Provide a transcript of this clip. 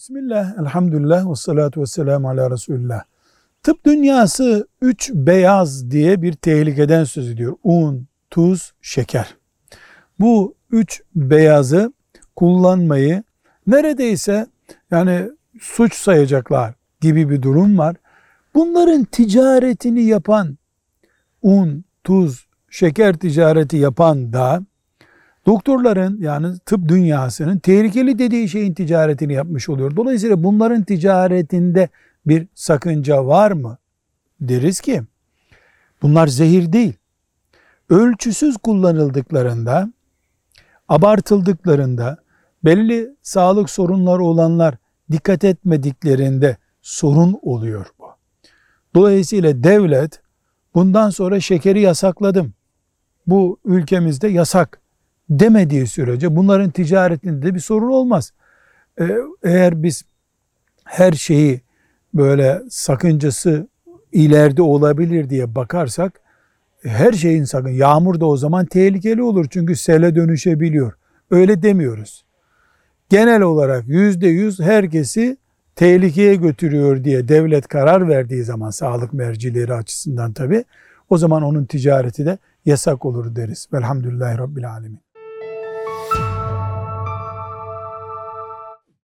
Bismillah, elhamdülillah ve salatu ve selamu ala Resulullah. Tıp dünyası üç beyaz diye bir tehlikeden söz ediyor. Un, tuz, şeker. Bu üç beyazı kullanmayı neredeyse yani suç sayacaklar gibi bir durum var. Bunların ticaretini yapan un, tuz, şeker ticareti yapan da doktorların yani tıp dünyasının tehlikeli dediği şeyin ticaretini yapmış oluyor. Dolayısıyla bunların ticaretinde bir sakınca var mı? Deriz ki bunlar zehir değil. Ölçüsüz kullanıldıklarında, abartıldıklarında, belli sağlık sorunları olanlar dikkat etmediklerinde sorun oluyor bu. Dolayısıyla devlet bundan sonra şekeri yasakladım. Bu ülkemizde yasak demediği sürece bunların ticaretinde bir sorun olmaz. Ee, eğer biz her şeyi böyle sakıncası ileride olabilir diye bakarsak her şeyin sakın yağmur da o zaman tehlikeli olur çünkü sele dönüşebiliyor. Öyle demiyoruz. Genel olarak yüzde yüz herkesi tehlikeye götürüyor diye devlet karar verdiği zaman sağlık mercileri açısından tabi o zaman onun ticareti de yasak olur deriz. Velhamdülillahi Rabbil Alemin.